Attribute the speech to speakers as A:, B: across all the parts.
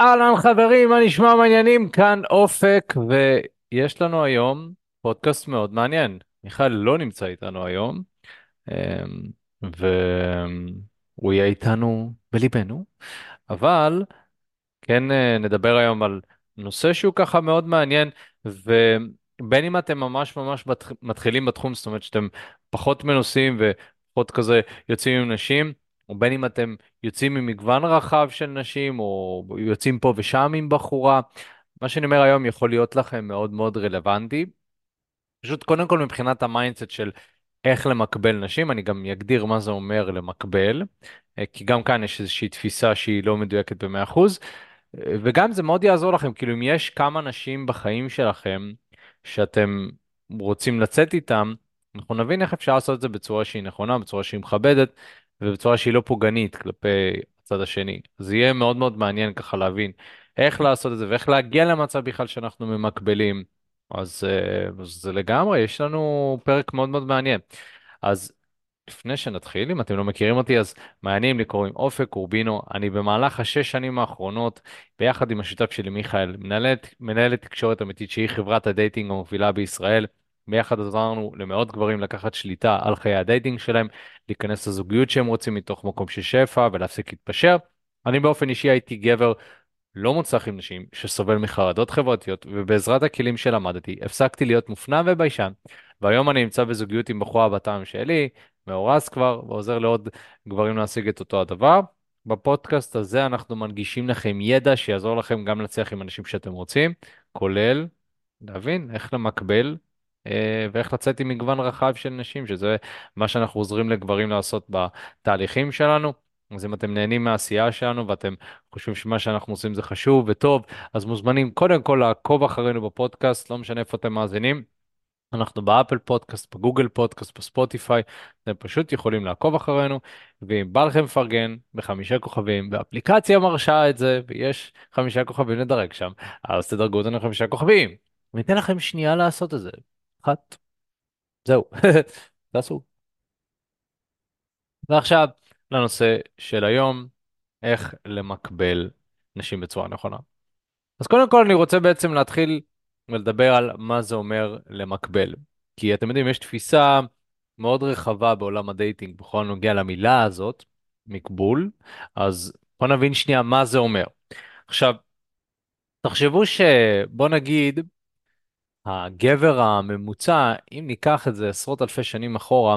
A: אהלן חברים, מה נשמע מעניינים? כאן אופק, ויש לנו היום פודקאסט מאוד מעניין. מיכאל לא נמצא איתנו היום, אמ, והוא יהיה איתנו בליבנו, אבל כן אה, נדבר היום על נושא שהוא ככה מאוד מעניין, ובין אם אתם ממש ממש מתחילים בתחום, זאת אומרת שאתם פחות מנוסים ופחות כזה יוצאים עם נשים, או בין אם אתם יוצאים ממגוון רחב של נשים, או יוצאים פה ושם עם בחורה, מה שאני אומר היום יכול להיות לכם מאוד מאוד רלוונטי. פשוט קודם כל מבחינת ה mindset של איך למקבל נשים, אני גם אגדיר מה זה אומר למקבל, אה, כי גם כאן יש איזושהי תפיסה שהיא לא מדויקת ב-100%. וגם זה מאוד יעזור לכם, כאילו אם יש כמה נשים בחיים שלכם שאתם רוצים לצאת איתם, אנחנו נבין איך אפשר לעשות את זה בצורה שהיא נכונה, בצורה שהיא מכבדת ובצורה שהיא לא פוגענית כלפי הצד השני. זה יהיה מאוד מאוד מעניין ככה להבין איך לעשות את זה ואיך להגיע למצב בכלל שאנחנו ממקבלים. אז, אה, זה לגמרי, יש לנו פרק מאוד מאוד מעניין. אז לפני שנתחיל, אם אתם לא מכירים אותי, אז מה עניינים לי קוראים אופק אורבינו. אני במהלך השש שנים האחרונות, ביחד עם השותף שלי מיכאל, מנהל את, מנהל את תקשורת אמיתית שהיא חברת ה dating המובילה בישראל. ביחד עזרנו למאות גברים לקחת שליטה על חיי ה dating שלהם, להיכנס לזוגיות שהם רוצים מתוך מקום של שפע ולהפסיק להתפשר. אני באופן אישי הייתי גבר לא מוצלח עם נשים, שסובל מחרדות חברתיות, ובעזרת הכלים שלמדתי, הפסקתי להיות מופנם וביישן, והיום אני נמצא בזוגיות עם בחורה בטעם שלי, מאורס כבר, ועוזר לעוד גברים להשיג את אותו הדבר. בפודקאסט הזה אנחנו מנגישים לכם ידע שיעזור לכם גם להצליח עם נשים שאתם רוצים, כולל להבין איך למקבל ואיך לצאת עם מגוון רחב של נשים, שזה מה שאנחנו עוזרים לגברים לעשות בתהליכים שלנו. אז אם אתם נהנים מהעשייה שלנו ואתם חושבים שמה שאנחנו עושים זה חשוב וטוב, אז מוזמנים קודם כל לעקוב אחרינו בפודקאסט, לא משנה איפה אתם מאזינים. אנחנו באפל פודקאסט, בגוגל פודקאסט, בספוטיפיי, אתם פשוט יכולים לעקוב אחרינו, ואם בא לכם לפרגן בחמישה כוכבים, באפליקציה מרשה את זה, ויש חמישה כוכבים לדרג שם, אז תדרגו אותנו חמישה כוכבים. וניתן לכם שנייה לעשות את זה. אחת, זהו, תעשו. ועכשיו לנושא של היום, איך למקבל נשים בצורה נכונה. אז קודם כל אני רוצה בעצם להתחיל ולדבר על מה זה אומר למקבל. כי אתם יודעים, יש תפיסה מאוד רחבה בעולם הדייטינג בכל הנוגע למילה הזאת, מקבול, אז בוא נבין שנייה מה זה אומר. עכשיו, תחשבו ש... בוא נגיד, הגבר הממוצע, אם ניקח את זה עשרות אלפי שנים אחורה,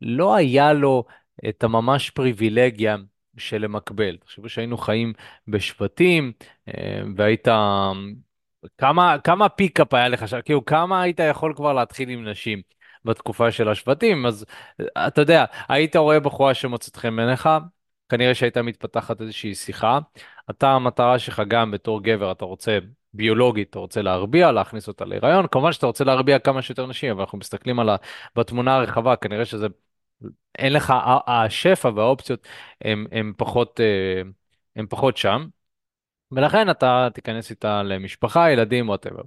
A: לא היה לו את הממש פריבילגיה של למקבל. תחשבו שהיינו חיים בשבטים, אה, והיית... כמה, כמה פיקאפ היה לך שם? כאילו, כמה היית יכול כבר להתחיל עם נשים בתקופה של השבטים? אז אתה יודע, היית רואה בחורה שמוצאת חן בעיניך, כנראה שהייתה מתפתחת איזושהי שיחה. אתה, המטרה שלך גם בתור גבר, אתה רוצה ביולוגית, אתה רוצה להרביע, להכניס אותה להיריון. כמובן שאתה רוצה להרביע כמה שיותר נשים, אבל אנחנו מסתכלים על ה... בתמונה הרחבה, כנראה שזה אין לך, השפע והאופציות הם, הם פחות, אה, הם פחות שם, ולכן אתה תיכנס איתה למשפחה, ילדים, וואטאבר.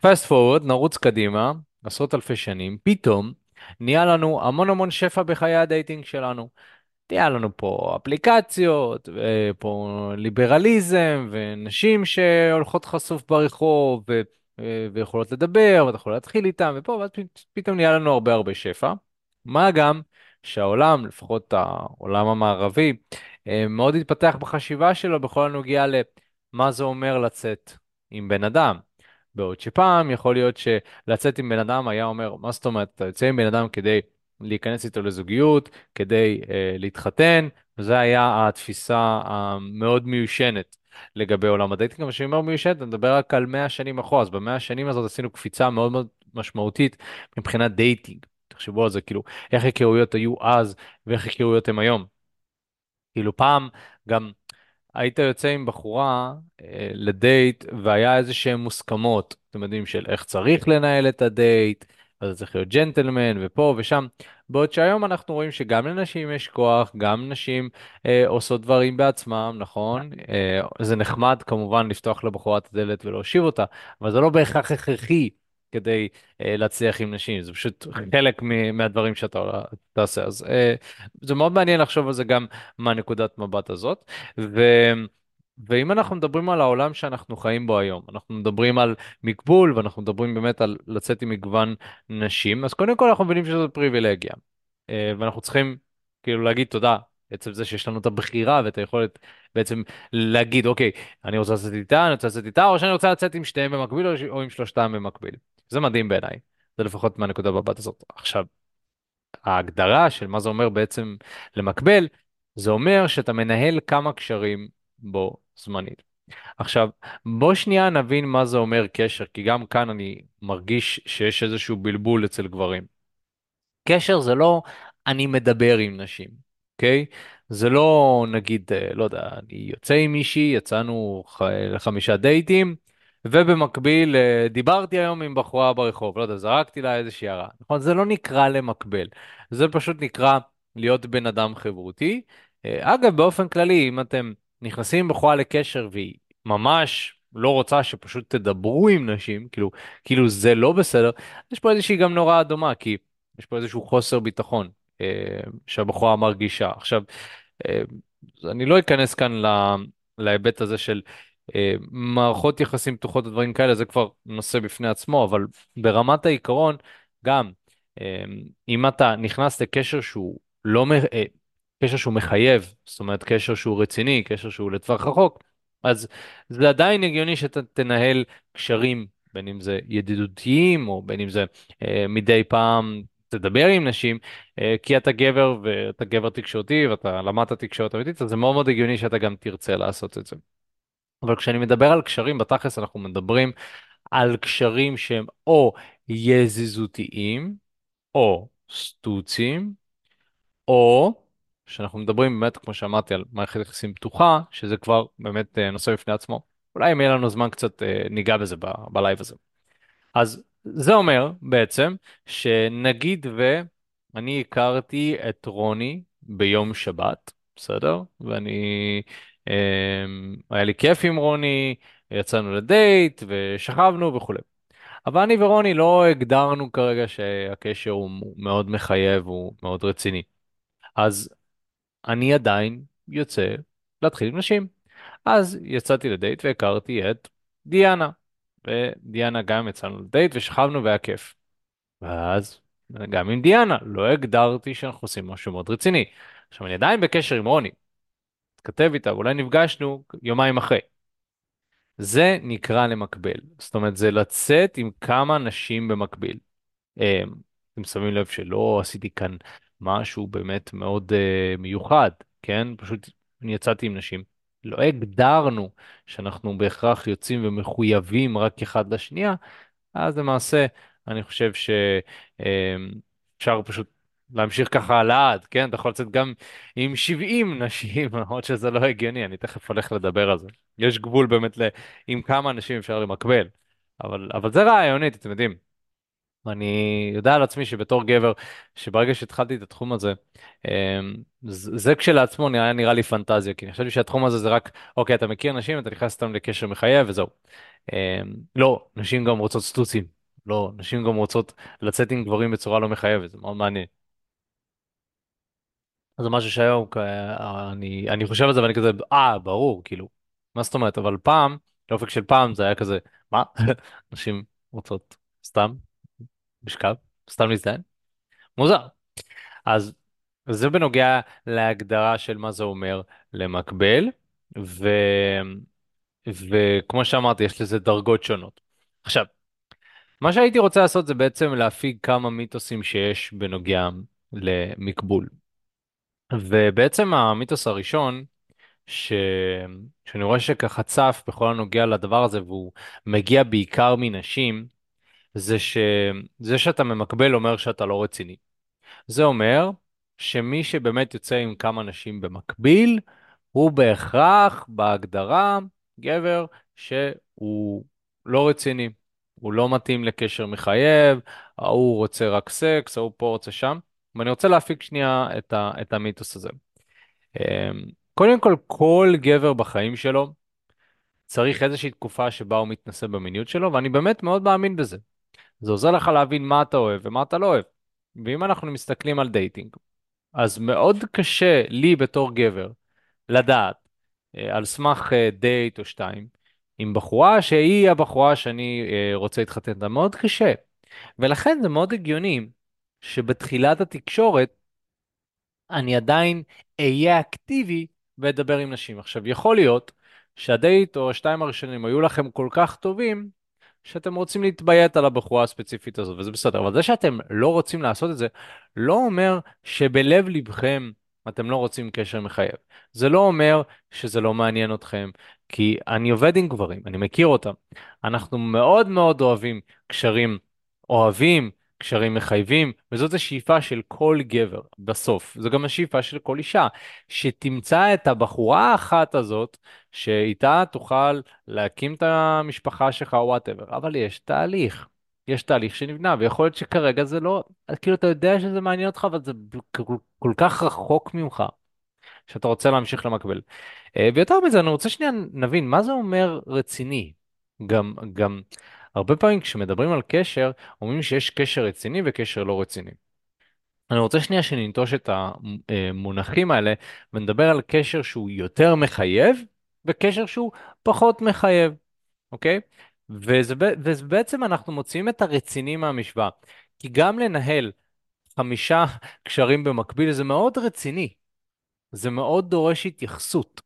A: fast forward, נרוץ קדימה, עשרות אלפי שנים, פתאום נהיה לנו המון המון שפע בחיי ה dating שלנו. נהיה לנו פה אפליקציות, פה ליברליזם, ונשים שהולכות חשוף ברחוב, ו... ויכולות לדבר, ואתה יכול להתחיל איתם, ופה, ואז פתאום נהיה לנו הרבה הרבה שפע. מה גם שהעולם, לפחות העולם המערבי, אה, מאוד התפתח בחשיבה שלו בכל הנוגע למה זה אומר לצאת עם בן אדם. בעוד שפעם יכול להיות שלצאת עם בן אדם היה אומר, מה זאת אומרת, אתה יוצא עם בן אדם כדי להיכנס איתו לזוגיות, כדי אה, להתחתן, וזו היה התפיסה המאוד מיושנת לגבי עולם ה dating. אבל כשאני אומר מיושנת, אני מדבר רק על 100 שנים אחורה, אז במאה השנים הזאת עשינו קפיצה מאוד מאוד משמעותית מבחינת dating. תחשבו על זה, כאילו, איך היכרויות היו אז ואיך היכרויות הם היום. כאילו פעם גם היית יוצא עם בחורה אה, לדייט והיה איזה שהן מוסכמות, אתם יודעים, של איך צריך לנהל את הדייט, אז זה צריך להיות ג'נטלמן ופה ושם. בעוד שהיום אנחנו רואים שגם לנשים יש כוח, גם נשים אה, עושות דברים בעצמם, נכון? אה, זה נחמד כמובן לפתוח לבחורה את הדלת ולהושיב אותה, אבל זה לא בהכרח הכרחי כדי אה, להצליח עם נשים, זה פשוט חלק מ- מהדברים שאתה תעשה. אז אה, זה מאוד מעניין לחשוב על זה גם מהנקודת מבט הזאת. ו... ואם אנחנו מדברים על העולם שאנחנו חיים בו היום, אנחנו מדברים על מקבול ואנחנו מדברים באמת על לצאת עם מגוון נשים, אז קודם כל אנחנו מבינים שזו פריבילגיה. אה, ואנחנו צריכים כאילו להגיד תודה עצם זה שיש לנו את הבחירה ואת היכולת בעצם להגיד, אוקיי, אני רוצה לצאת איתה, אני רוצה לצאת איתה, או שאני רוצה לצאת עם שניהם במקביל או או עם שלושתם במקביל. זה מדהים בעיניי, זה לפחות מהנקודה בבת הזאת. עכשיו, ההגדרה של מה זה אומר בעצם למקבל, זה אומר שאתה מנהל כמה קשרים בו זמנית. עכשיו, בוא שנייה נבין מה זה אומר קשר, כי גם כאן אני מרגיש שיש איזשהו בלבול אצל גברים. קשר זה לא אני מדבר עם נשים, אוקיי? זה לא נגיד, אה, לא יודע, אני יוצא עם מישהי, יצאנו ח- לחמישה דייטים, ובמקביל אה, דיברתי היום עם בחורה ברחוב, לא יודע, זרקתי לה איזושהי הערה. נכון? זה לא נקרא למקבל, זה פשוט נקרא להיות בן אדם חברותי. אה, אגב, באופן כללי, אם אתם נכנסים בחורה לקשר והיא ממש לא רוצה שפשוט תדברו עם נשים, כאילו, כאילו זה לא בסדר, יש פה איזושהי גם נוראה דומה, כי... יש פה איזשהו חוסר ביטחון אה, שהבחורה מרגישה. עכשיו, אה, אני לא אכנס כאן ל- להיבט הזה של אה, מערכות יחסים פתוחות ודברים כאלה, זה כבר נושא בפני עצמו, אבל ברמת העיקרון, גם אה, אם אתה נכנס לקשר שהוא לא, אה, קשר שהוא מחייב, זאת אומרת קשר שהוא רציני, קשר שהוא לטווח רחוק, אז זה עדיין הגיוני שאתה תנהל קשרים, בין אם זה ידידותיים או בין אם זה אה, מדי פעם תדבר עם נשים, אה, כי אתה גבר ואתה גבר תקשורתי ואתה למדת תקשורת אמיתית, אז זה מאוד מאוד הגיוני שאתה גם תרצה לעשות את זה. אבל כשאני מדבר על קשרים, בתכלס אנחנו מדברים על קשרים שהם או יזיזותיים, או סטוציים, או שאנחנו מדברים באמת, כמו שאמרתי, על מערכת יחסים פתוחה, שזה כבר באמת אה, נושא בפני עצמו. אולי אם יהיה לנו זמן קצת אה, ניגע בזה בלייב הזה. אז זה אומר בעצם שנגיד ואני הכרתי את רוני ביום שבת, בסדר? ואני, אה, היה לי כיף עם רוני, יצאנו לדייט ושכבנו וכולי. אבל אני ורוני לא הגדרנו כרגע שהקשר הוא מאוד מחייב, הוא מאוד רציני. אז אני עדיין יוצא להתחיל עם נשים. אז יצאתי לדייט והכרתי את דיאנה. ודיאנה גם יצאנו לדייט ושכבנו והיה כיף. ואז גם עם דיאנה לא הגדרתי שאנחנו עושים משהו מאוד רציני. עכשיו אני עדיין בקשר עם רוני, התכתב איתה, אולי נפגשנו יומיים אחרי. זה נקרא למקבל, זאת אומרת זה לצאת עם כמה נשים במקביל. אה, אתם שמים לב שלא עשיתי כאן משהו באמת מאוד uh, מיוחד, כן? פשוט אני יצאתי עם נשים. לא הגדרנו שאנחנו בהכרח יוצאים ומחויבים רק אחד לשנייה, אז למעשה אני חושב שאפשר פשוט להמשיך ככה לעד, כן? אתה יכול לצאת גם עם 70 נשים, למרות שזה לא הגיוני, אני תכף הולך לדבר על זה. יש גבול באמת. עם כמה אנשים אפשר למקבל, אבל, אבל זה רעיונית, אתם יודעים. אני יודע על עצמי שבתור גבר, שברגע שהתחלתי את התחום הזה, אמ, זה כשלעצמו נראה, נראה לי פנטזיה, כי אני חשבתי שהתחום הזה זה רק, אוקיי, אתה מכיר נשים, אתה נכנס איתם לקשר מחייב וזהו. אמ, לא, נשים גם רוצות סטוצים. לא, נשים גם רוצות לצאת עם גברים בצורה לא מחייבת, זה מאוד מעניין. זה משהו שהיום, כ- אני, אני חושב על זה ואני כזה, אה, ברור, כאילו, מה זאת אומרת, אבל פעם, באופק של פעם זה היה כזה, מה? נשים רוצות סתם משכב, סתם להזדיין? מוזר. אז זה בנוגע להגדרה של מה זה אומר למקבל, ו... וכמו שאמרתי, יש לזה דרגות שונות. עכשיו, מה שהייתי רוצה לעשות זה בעצם להפיג כמה מיתוסים שיש בנוגע למקבול. ובעצם המיתוס הראשון, ש... שאני רואה שככה צף בכל הנוגע לדבר הזה, והוא מגיע בעיקר מנשים, זה שזה שאתה ממקבל אומר שאתה לא רציני. זה אומר שמי שבאמת יוצא עם כמה נשים במקביל, הוא בהכרח, בהגדרה, גבר שהוא לא רציני, הוא לא מתאים לקשר מחייב, ההוא רוצה רק סקס, ההוא פה רוצה שם. ואני רוצה להפיק שנייה את, ה, את המיתוס הזה. אמ, קודם כל, כל גבר בחיים שלו צריך איזושהי תקופה שבה הוא מתנסה במיניות שלו, ואני באמת מאוד מאמין בזה. זה עוזר לך להבין מה אתה אוהב ומה אתה לא אוהב. ואם אנחנו מסתכלים על dating, אז מאוד קשה לי בתור גבר לדעת אה, על סמך אה, דייט או שתיים עם בחורה שהיא הבחורה שאני אה, רוצה להתחתן איתה. מאוד קשה. ולכן זה מאוד הגיוני שבתחילת התקשורת אני עדיין אהיה אקטיבי ואדבר עם נשים. עכשיו, יכול להיות שהדייט או השתיים הראשונים היו לכם כל כך טובים, שאתם רוצים להתביית על הבחורה הספציפית הזאת, וזה בסדר. אבל זה שאתם לא רוצים לעשות את זה, לא אומר שבלב ליבכם אתם לא רוצים קשר מחייב. זה לא אומר שזה לא מעניין אתכם, כי אני עובד עם גברים, אני מכיר אותם. אנחנו מאוד מאוד אוהבים קשרים אוהבים, קשרים מחייבים, וזאת השאיפה של כל גבר בסוף. זו גם השאיפה של כל אישה, שתמצא את הבחורה האחת הזאת, שאיתה תוכל להקים את המשפחה שלך או וואטאבר. אבל יש תהליך. יש תהליך שנבנה, ויכול להיות שכרגע זה לא, כאילו אתה יודע שזה מעניין אותך, אבל זה כל, כל כך רחוק ממך, שאתה רוצה להמשיך למקבל. אה, ויותר מזה, אני רוצה שנייה נבין, מה זה אומר רציני? גם, גם הרבה פעמים כשמדברים על קשר, אומרים שיש קשר רציני וקשר לא רציני. אני רוצה שנייה שננטוש את המונחים האלה ונדבר על קשר שהוא יותר מחייב וקשר שהוא פחות מחייב, אוקיי? וזה, ובעצם אנחנו מוציאים את הרציני מהמשוואה. כי גם לנהל חמישה קשרים במקביל זה מאוד רציני. זה מאוד דורש התייחסות.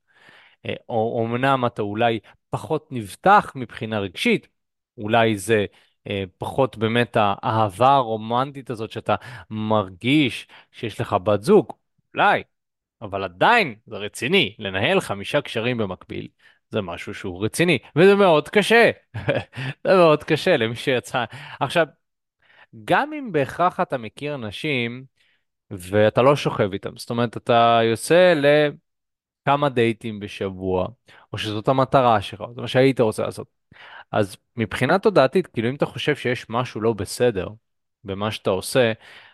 A: אה, או אמנם אתה אולי פחות נבטח מבחינה רגשית, אולי זה אה, פחות באמת האהבה הרומנטית הזאת שאתה מרגיש שיש לך בת זוג, אולי, אבל עדיין זה רציני, לנהל חמישה קשרים במקביל. זה משהו שהוא רציני, וזה מאוד קשה. זה מאוד קשה למי שיצא. עכשיו, גם אם בהכרח אתה מכיר נשים ואתה לא שוכב איתם, זאת אומרת, אתה יוצא לכמה דייטים בשבוע, או שזאת המטרה שלך, זה מה שהיית רוצה לעשות. אז מבחינה תודעתית, כאילו אם אתה חושב שיש משהו לא בסדר במה שאתה עושה,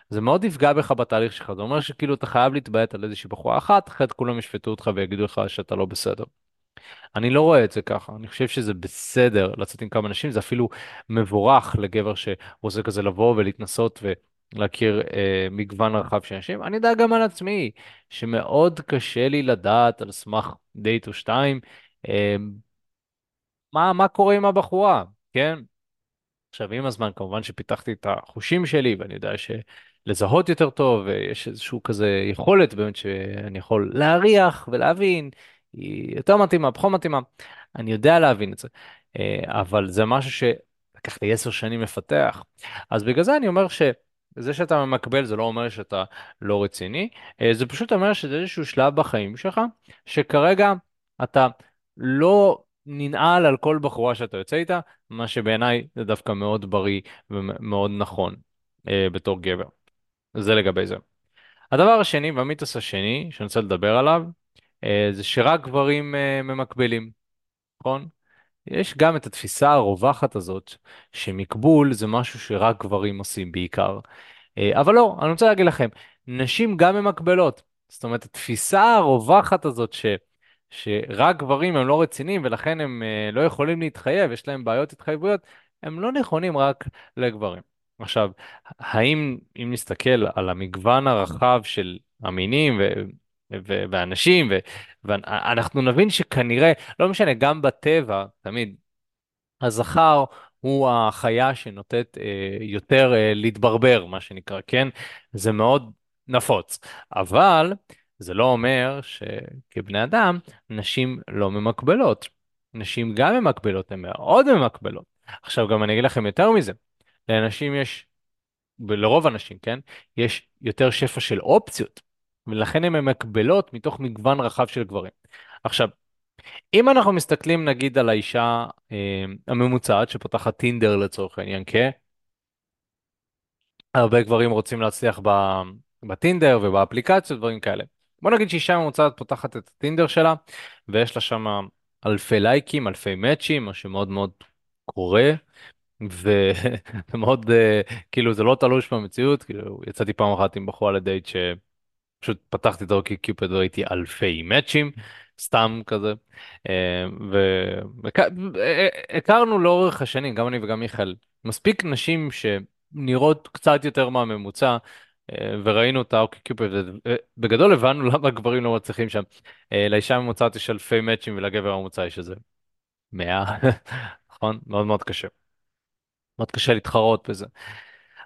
A: זה מאוד יפגע בך בתהליך שלך. זה אומר שכאילו אתה חייב להתביית על איזושהי בחורה אחת, אחרת כולם ישפטו אותך ויגידו לך שאתה לא בסדר. אני לא רואה את זה ככה, אני חושב שזה בסדר לצאת עם כמה אנשים, זה אפילו מבורך לגבר שרוצה כזה לבוא ולהתנסות ולהכיר אה, מגוון רחב של אנשים. אני יודע גם על עצמי, שמאוד קשה לי לדעת על סמך דייט או שתיים, אה, מה, מה קורה עם הבחורה, כן? עכשיו, עם הזמן, כמובן שפיתחתי את החושים שלי, ואני יודע שלזהות יותר טוב, ויש איזשהו כזה יכולת באמת שאני יכול להריח ולהבין, היא יותר מתאימה, פחות מתאימה. אני יודע להבין את זה, אה, אבל זה משהו שלקח לי עשר שנים לפתח. אז בגלל זה אני אומר שזה שאתה מקבל זה לא אומר שאתה לא רציני, אה, זה פשוט אומר שזה איזשהו שלב בחיים שלך, שכרגע אתה לא ננעל על כל בחורה שאתה יוצא איתה, מה שבעיניי זה דווקא מאוד בריא ומאוד נכון אה, בתור גבר. זה לגבי זה. הדבר השני והמיתוס השני שאני רוצה לדבר עליו, אה, זה שרק גברים אה, ממקבלים, נכון? יש גם את התפיסה הרווחת הזאת, שמקבול זה משהו שרק גברים עושים בעיקר. אה, אבל לא, אני רוצה להגיד לכם, נשים גם ממקבלות. זאת אומרת, התפיסה הרווחת הזאת ש... שרק גברים הם לא רציניים ולכן הם אה, לא יכולים להתחייב, יש להם בעיות התחייבויות, הם לא נכונים רק לגברים. עכשיו, האם אם נסתכל על המגוון הרחב של המינים ו... ואנשים, ואנחנו נבין שכנראה, לא משנה, גם בטבע, תמיד, הזכר הוא החיה שנוטית אה, יותר אה, להתברבר, מה שנקרא, כן? זה מאוד נפוץ. אבל זה לא אומר שכבני אדם, נשים לא ממקבלות. נשים גם ממקבלות, הן מאוד ממקבלות. עכשיו גם אני אגיד לכם יותר מזה, לאנשים יש, ולרוב הנשים, כן? יש יותר שפע של אופציות, ולכן הן ממקבלות מתוך מגוון רחב של גברים. עכשיו, אם אנחנו מסתכלים נגיד על האישה אה, הממוצעת שפותחת טינדר לצורך העניין, כן? הרבה גברים רוצים להצליח בטינדר ובאפליקציות, דברים כאלה. בוא נגיד שאישה ממוצעת פותחת את הטינדר שלה, ויש לה שם אלפי לייקים, אלפי מאצ'ים, מה שמאוד מאוד קורה, ומאוד, uh, כאילו זה לא תלוש במציאות, כאילו יצאתי פעם אחת עם בחורה לדייט שפשוט פתחתי את אורקי קיופד וראיתי אלפי מאצ'ים, סתם כזה, אה, והכרנו לאורך השנים, גם אני וגם מיכאל, מספיק נשים שנראות קצת יותר מהממוצע, אה, וראינו את האוקיקיופד, בגדול הבנו למה הגברים לא מצליחים שם. אה, לאישה הממוצעת יש אלפי מאצ'ים ולגבר הממוצע יש איזה 100, נכון? מאוד מאוד קשה. מאוד קשה להתחרות בזה.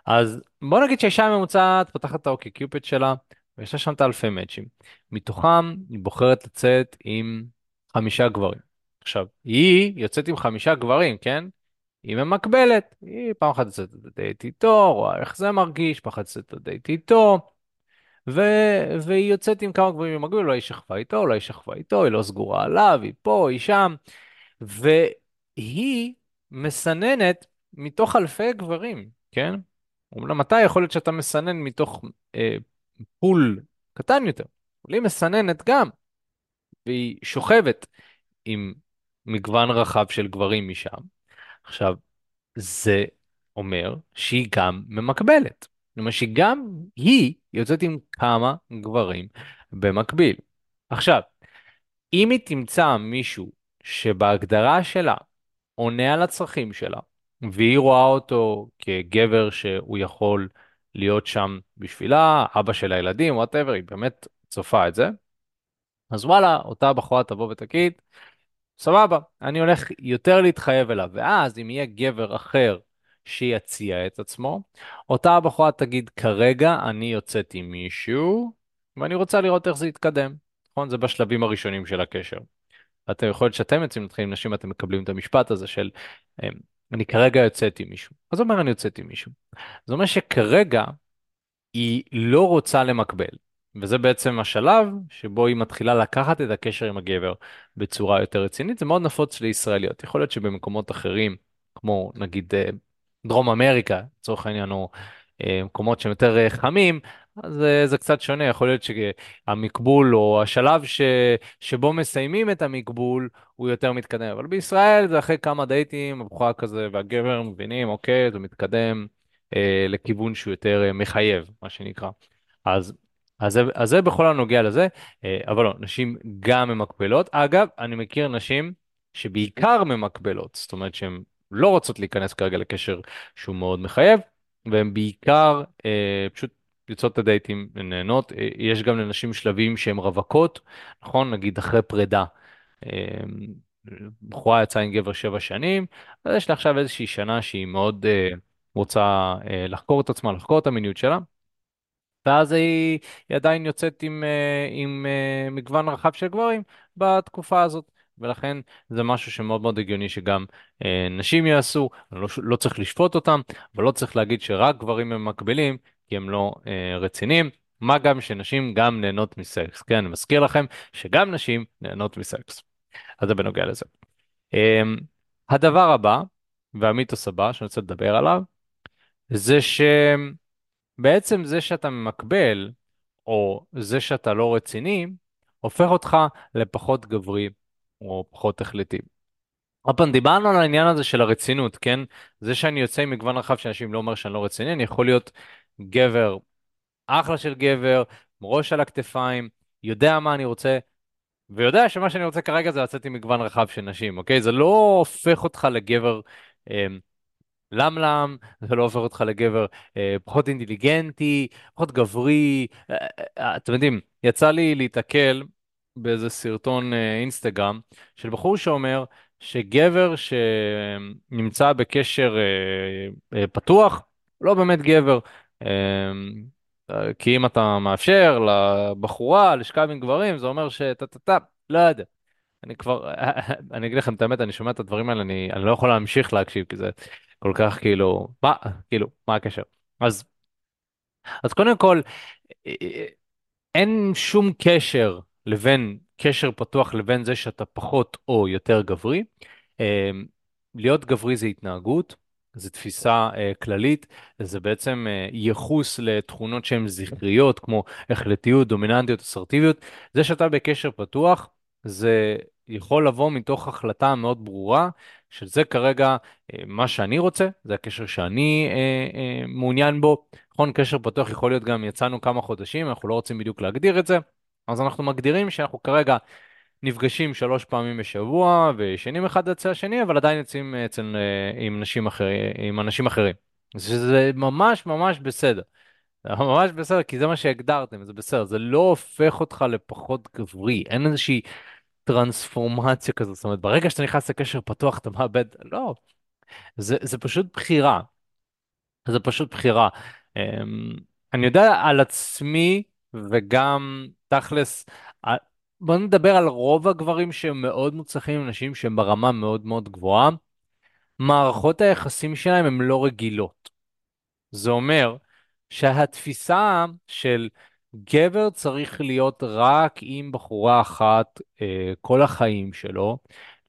A: אז בוא נגיד שהאישה הממוצעת פותחת את האוקיקיופד שלה, ויש לה שם את האלפי מאצ'ים. מתוכם היא בוחרת לצאת עם חמישה גברים. עכשיו, היא יוצאת עם חמישה גברים, כן? היא ממקבלת, היא פעם אחת יוצאת לדייט איתו, רואה איך זה מרגיש, פעם אחת יוצאת לדייט איתו, ו... והיא יוצאת עם כמה גברים במקביל, אולי היא שכבה איתו, אולי היא שכבה איתו, היא לא סגורה עליו, היא פה, היא שם, והיא מסננת מתוך אלפי גברים, כן? אומנם מתי יכול להיות שאתה מסנן מתוך אה, פול קטן יותר, אבל היא מסננת גם, והיא שוכבת עם מגוון רחב של גברים משם. עכשיו, זה אומר שהיא גם ממקבלת. זאת אומרת שגם היא יוצאת עם כמה גברים במקביל. עכשיו, אם היא תמצא מישהו שבהגדרה שלה עונה על הצרכים שלה, והיא רואה אותו כגבר שהוא יכול להיות שם בשבילה, אבא של הילדים, וואטאבר, היא באמת צופה את זה, אז וואלה, אותה בחורה תבוא ותגיד, סבבה, אני הולך יותר להתחייב אליו, ואז אם יהיה גבר אחר שיציע את עצמו, אותה הבחורה תגיד, כרגע אני יוצאת עם מישהו, ואני רוצה לראות איך זה יתקדם. נכון? זה בשלבים הראשונים של הקשר. אתם יכול להיות שאתם יוצאים להתחיל עם נשים, אתם מקבלים את המשפט הזה של, אמ, אני כרגע יוצאת עם מישהו. אז אומר אני יוצאת עם מישהו. זה אומר שכרגע היא לא רוצה למקבל. וזה בעצם השלב שבו היא מתחילה לקחת את הקשר עם הגבר בצורה יותר רצינית. זה מאוד נפוץ לישראליות. יכול להיות שבמקומות אחרים, כמו נגיד אה, דרום אמריקה, לצורך העניין, או מקומות שהם יותר אה, חמים, אז זה קצת שונה. יכול להיות שהמקבול או השלב ש... שבו מסיימים את המקבול הוא יותר מתקדם. אבל בישראל זה אחרי כמה דייטים, הבחורה כזה והגבר מבינים, אוקיי, זה מתקדם אה, לכיוון שהוא יותר אה, מחייב, מה שנקרא. אז אז זה, אז זה בכל הנוגע לזה, אה, אבל לא, נשים גם ממקבלות. אגב, אני מכיר נשים שבעיקר ממקבלות, זאת אומרת שהן לא רוצות להיכנס כרגע לקשר שהוא מאוד מחייב, והן בעיקר אה, פשוט יוצאות את הדייטים ונהנות. אה, יש גם לנשים שלבים שהן רווקות, נכון? נגיד אחרי פרידה. אה, בחורה יצאה עם גבר שבע שנים, אז יש לה עכשיו איזושהי שנה שהיא מאוד אה, רוצה אה, לחקור את עצמה, לחקור את המיניות שלה. ואז היא, היא עדיין יוצאת עם, אה, עם אה, מגוון רחב של גברים בתקופה הזאת. ולכן זה משהו שמאוד מאוד הגיוני שגם אה, נשים יעשו, לא, לא צריך לשפוט אותם, אבל לא צריך להגיד שרק גברים הם מקבילים, כי הם לא אה, רציניים. מה גם שנשים גם נהנות מסקס, כן, אני מזכיר לכם שגם נשים נהנות מסקס. אז זה בנוגע לזה. אה, הדבר הבא, והמיתוס הבא שאני רוצה לדבר עליו, זה ש... בעצם זה שאתה ממקבל, או זה שאתה לא רציני, הופך אותך לפחות גברי, או פחות החלטי. עוד פעם, דיברנו על העניין הזה של הרצינות, כן? זה שאני יוצא עם מגוון רחב של אנשים לא אומר שאני לא רציני, אני יכול להיות גבר, אחלה של גבר, ראש על הכתפיים, יודע מה אני רוצה, ויודע שמה שאני רוצה כרגע זה לצאת עם מגוון רחב של נשים, אוקיי? זה לא הופך אותך לגבר אה, למלם, זה לא הופך אותך לגבר אה, פחות אינטליגנטי, פחות גברי. אה, אה, אה, אתם יודעים, יצא לי להיתקל באיזה סרטון אה, אינסטגרם של בחור שאומר שגבר שנמצא בקשר אה, אה, פתוח, לא באמת גבר. אה, אה, כי אם אתה מאפשר לבחורה לשכב עם גברים, זה אומר שטה-טה-טה, לא יודע. אני כבר, אני אגיד לכם את האמת, אני שומע את הדברים האלה, אני, אני לא יכול להמשיך להקשיב, כי זה כל כך כאילו, מה, כאילו, מה הקשר? אז, אז קודם כל, אין שום קשר לבין, קשר פתוח לבין זה שאתה פחות או יותר גברי. אמ, להיות גברי זה התנהגות, זו תפיסה uh, כללית, זה בעצם uh, ייחוס לתכונות שהן זכריות, כמו החלטיות, דומיננטיות, אסרטיביות. זה שאתה בקשר פתוח, זה יכול לבוא מתוך החלטה מאוד ברורה, שזה כרגע uh, מה שאני רוצה, זה הקשר שאני uh, uh, מעוניין בו. נכון, קשר פתוח יכול להיות גם יצאנו כמה חודשים, אנחנו לא רוצים בדיוק להגדיר את זה, אז אנחנו מגדירים שאנחנו כרגע נפגשים שלוש פעמים בשבוע וישנים אחד אצל השני, אבל עדיין יוצאים אצל, עם, נשים אחרי, עם אנשים אחרים. שזה ממש ממש בסדר. ממש בסדר, כי זה מה שהגדרתם, זה בסדר, זה לא הופך אותך לפחות גברי, אין איזושהי טרנספורמציה כזאת, זאת אומרת, ברגע שאתה נכנס לקשר פתוח אתה מאבד, לא, זה, זה פשוט בחירה, זה פשוט בחירה. אמ, אני יודע על עצמי, וגם תכלס, בוא נדבר על רוב הגברים שהם מאוד מוצלחים נשים שהם ברמה מאוד מאוד גבוהה, מערכות היחסים שלהם הן לא רגילות. זה אומר שהתפיסה של גבר צריך להיות רק עם בחורה אחת אה, כל החיים שלו,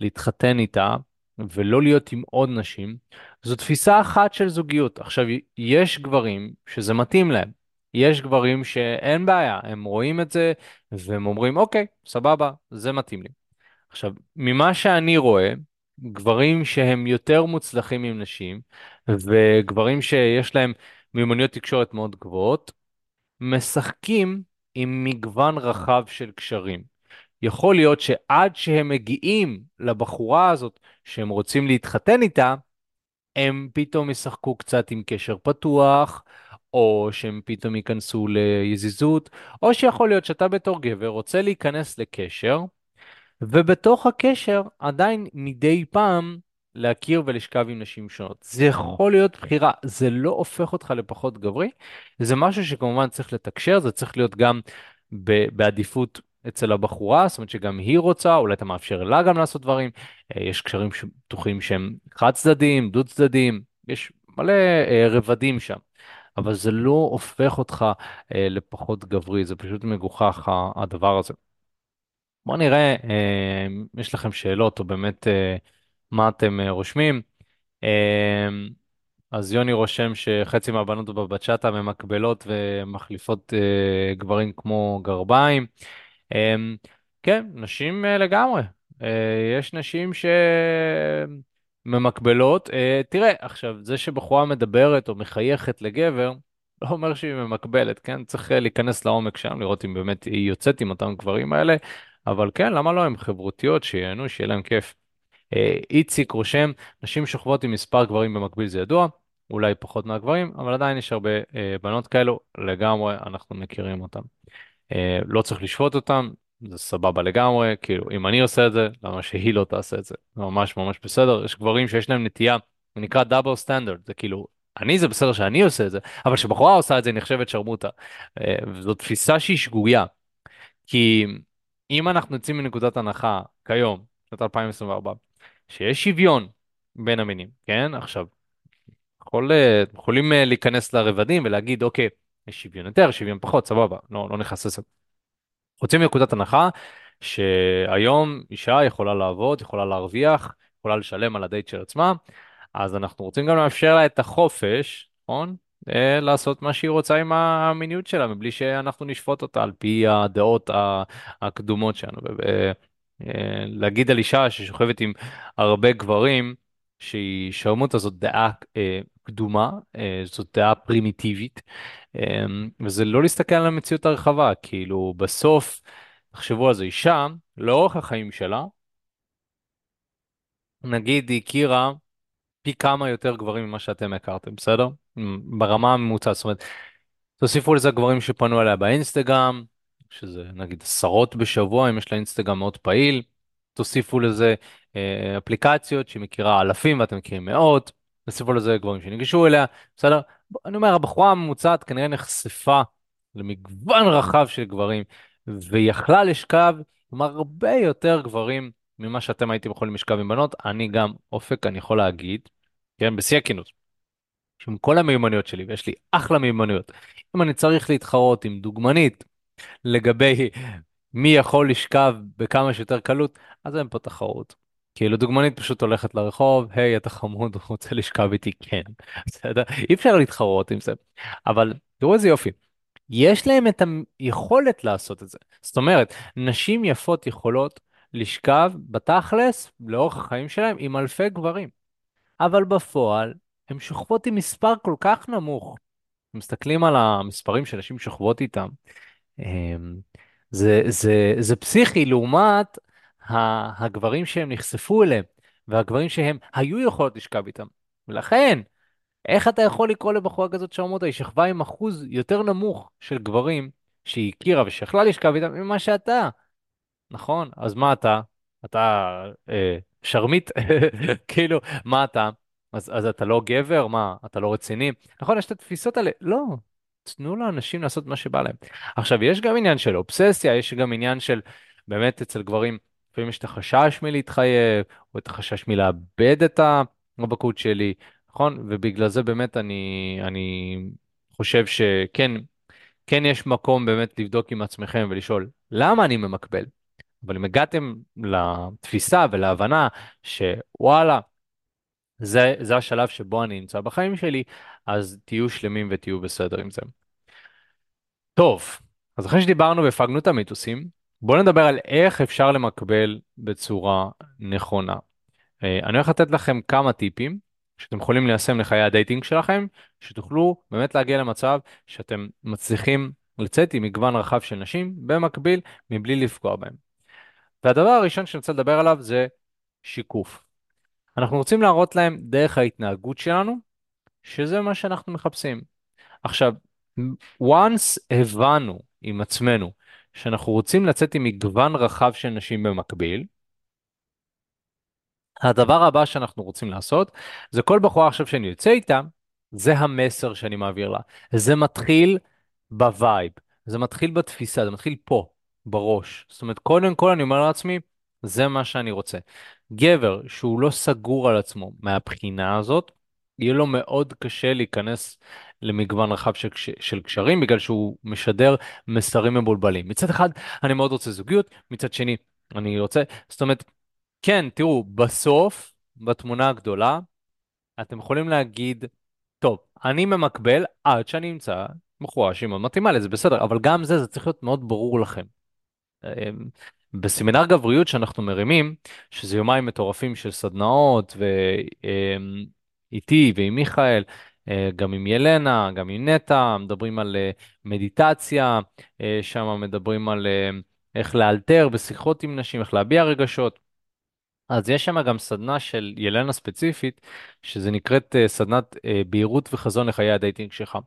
A: להתחתן איתה ולא להיות עם עוד נשים, זו תפיסה אחת של זוגיות. עכשיו, יש גברים שזה מתאים להם. יש גברים שאין בעיה, הם רואים את זה והם אומרים, אוקיי, סבבה, זה מתאים לי. עכשיו, ממה שאני רואה, גברים שהם יותר מוצלחים עם נשים, וגברים שיש להם מיומנויות תקשורת מאוד גבוהות, משחקים עם מגוון רחב של קשרים. יכול להיות שעד שהם מגיעים לבחורה הזאת שהם רוצים להתחתן איתה, הם פתאום ישחקו קצת עם קשר פתוח, או שהם פתאום ייכנסו ליזיזות, או שיכול להיות שאתה בתור גבר רוצה להיכנס לקשר, ובתוך הקשר עדיין מדי פעם להכיר ולשכב עם נשים שונות. זה יכול להיות בחירה, זה לא הופך אותך לפחות גברי, זה משהו שכמובן צריך לתקשר, זה צריך להיות גם בעדיפות אצל הבחורה, זאת אומרת שגם היא רוצה, אולי אתה מאפשר לה גם לעשות דברים, אה, יש קשרים פתוחים שהם חד צדדיים, דו צדדיים, יש מלא אה, רבדים שם. אבל זה לא הופך אותך אה, לפחות גברי, זה פשוט מגוחך הדבר הזה. בואו נראה אה, אם יש לכם שאלות או באמת אה, מה אתם רושמים. אז יוני רושם שחצי מהבנות בבצ'אטה ממקבלות ומחליפות גברים כמו גרביים. כן, נשים לגמרי. יש נשים שממקבלות. אה, תראה, עכשיו, זה שבחורה מדברת או מחייכת לגבר, לא אומר שהיא ממקבלת, כן? צריך אה, להיכנס לעומק שם, לראות אם באמת היא יוצאת עם אותם גברים האלה. אבל כן, למה לא? הן חברותיות, שיהנו, שיהיה להם כיף. אה, איציק רושם, נשים שוכבות עם מספר גברים במקביל זה ידוע, אולי פחות מהגברים, אבל עדיין יש הרבה אה, בנות כאלו, לגמרי אנחנו מכירים אותן. אה, לא צריך לשפוט אותן, זה סבבה לגמרי, כאילו אם אני עושה את זה, למה שהיא לא תעשה את זה? זה ממש ממש בסדר, יש גברים שיש להם נטייה, זה נקרא דאבל סטנדרט, זה כאילו, אני זה בסדר שאני עושה את זה, אבל כשבחורה עושה את זה היא נחשבת שרמוטה. אה, וזו תפיסה שהיא שגויה. כי אם אנחנו יוצאים מנקודת הנחה כיום, שנת 2024, שיש שוויון בין המינים, כן? עכשיו, יכול, אה, יכולים אה, להיכנס לרבדים ולהגיד, אוקיי, יש שוויון יותר, שוויון פחות, סבבה, לא, לא נכנס לזה. יוצאים מנקודת הנחה שהיום אישה יכולה לעבוד, יכולה להרוויח, יכולה לשלם על הדייט של עצמה, אז אנחנו רוצים גם לאפשר לה את החופש, נכון? אה, לעשות מה שהיא רוצה עם המיניות שלה, מבלי שאנחנו נשפוט אותה על פי הדעות הקדומות שלנו. ולהגיד על אישה ששוכבת עם הרבה גברים, שהיא שרמוטה זאת דעה אה, קדומה, אה, זאת דעה פרימיטיבית, אה, וזה לא להסתכל על המציאות הרחבה, כאילו בסוף, תחשבו על זה, אישה, לאורך החיים שלה, נגיד היא הכירה פי כמה יותר גברים ממה שאתם הכרתם, בסדר? ברמה הממוצעת, זאת אומרת, תוסיפו לזה גברים שפנו אליה באינסטגרם, שזה נגיד עשרות בשבוע, אם יש לה אינסטגרם מאוד פעיל, תוסיפו לזה אה, אפליקציות שהיא מכירה אלפים ואתם מכירים מאות, תוסיפו לזה גברים שניגשו אליה, בסדר? אני אומר, הבחורה הממוצעת כנראה נחשפה למגוון רחב של גברים, ויכלה לשכב עם הרבה יותר גברים ממה שאתם הייתם יכולים לשכב עם בנות. אני גם, אופק, אני יכול להגיד, כן, בשיא הכנות. עם כל המיומנויות שלי, ויש לי אחלה מיומנויות. אם אני צריך להתחרות עם דוגמנית לגבי מי יכול לשכב בכמה שיותר קלות, אז אין פה תחרות. כאילו דוגמנית פשוט הולכת לרחוב, היי אתה חמוד, רוצה לשכב איתי? כן. בסדר? אי אפשר להתחרות עם זה. אבל תראו איזה יופי. יש להם את היכולת לעשות את זה. זאת אומרת, נשים יפות יכולות לשכב בתכלס, לאורך החיים שלהם, עם אלפי גברים. אבל בפועל, הן שוכבות עם מספר כל כך נמוך. מסתכלים על המספרים שנשים שוכבות איתם, אמ, זה, זה, זה פסיכי לעומת הגברים שהם נחשפו אליהם, והגברים שהם היו יכולות לשכב איתם. ולכן, איך אתה יכול לקרוא לבחורה כזאת שרמוטה? היא שכבה עם אחוז יותר נמוך של גברים שהיא הכירה ושיכלה לשכב איתם ממה שאתה. נכון, אז מה אתה? אתה אה, שרמית? כאילו, מה אתה? אז, אז אתה לא גבר? מה, אתה לא רציני? נכון, יש את התפיסות האלה. לא, תנו לאנשים לעשות מה שבא להם. עכשיו, יש גם עניין של אובססיה, יש גם עניין של, באמת אצל גברים, לפעמים יש את החשש מלהתחייב, או את החשש מלאבד את הרווקות שלי, נכון? ובגלל זה באמת אני, אני חושב שכן, כן יש מקום באמת לבדוק עם עצמכם ולשאול, למה אני ממקבל? אבל אם הגעתם לתפיסה ולהבנה שוואלה, זה, זה השלב שבו אני נמצא בחיים שלי, אז תהיו שלמים ותהיו בסדר עם זה. טוב, אז אחרי שדיברנו והפגנו את המיתוסים, בואו נדבר על איך אפשר למקבל בצורה נכונה. אה, אני הולך לתת לכם כמה טיפים שאתם יכולים ליישם לחיי ה dating שלכם, שתוכלו באמת להגיע למצב שאתם מצליחים לצאת עם מגוון רחב של נשים במקביל מבלי לפגוע בהם. והדבר הראשון שאני רוצה לדבר עליו זה שיקוף. אנחנו רוצים להראות להם דרך ההתנהגות שלנו, שזה מה שאנחנו מחפשים. עכשיו, once הבנו עם עצמנו שאנחנו רוצים לצאת עם מגוון רחב של נשים במקביל, הדבר הבא שאנחנו רוצים לעשות, זה כל בחורה עכשיו שאני יוצא איתה, זה המסר שאני מעביר לה. זה מתחיל ב vibe, זה מתחיל בתפיסה, זה מתחיל פה, בראש. זאת אומרת, קודם כל אני אומר לעצמי, זה מה שאני רוצה. גבר שהוא לא סגור על עצמו מהבחינה הזאת, יהיה לו מאוד קשה להיכנס למגוון רחב של, של קשרים, בגלל שהוא משדר מסרים מבולבלים. מצד אחד, אני מאוד רוצה זוגיות, מצד שני, אני רוצה, זאת אומרת, כן, תראו, בסוף, בתמונה הגדולה, אתם יכולים להגיד, טוב, אני ממקבל עד שאני אמצא בחורה שהיא מאוד מתאימה לזה, בסדר, אבל גם זה, זה צריך להיות מאוד ברור לכם. אמ, בסמינר גבריות שאנחנו מרימים, שזה יומיים מטורפים של סדנאות, ואיתי ועם מיכאל, אה, גם עם ילנה, גם עם נטע, מדברים על אה, מדיטציה, אה, שם מדברים על איך לאלתר בשיחות עם נשים, איך להביע רגשות. אז יש שם גם סדנה של ילנה ספציפית, שזה נקראת סדנת בהירות וחזון לחיי הדייטינג שלך.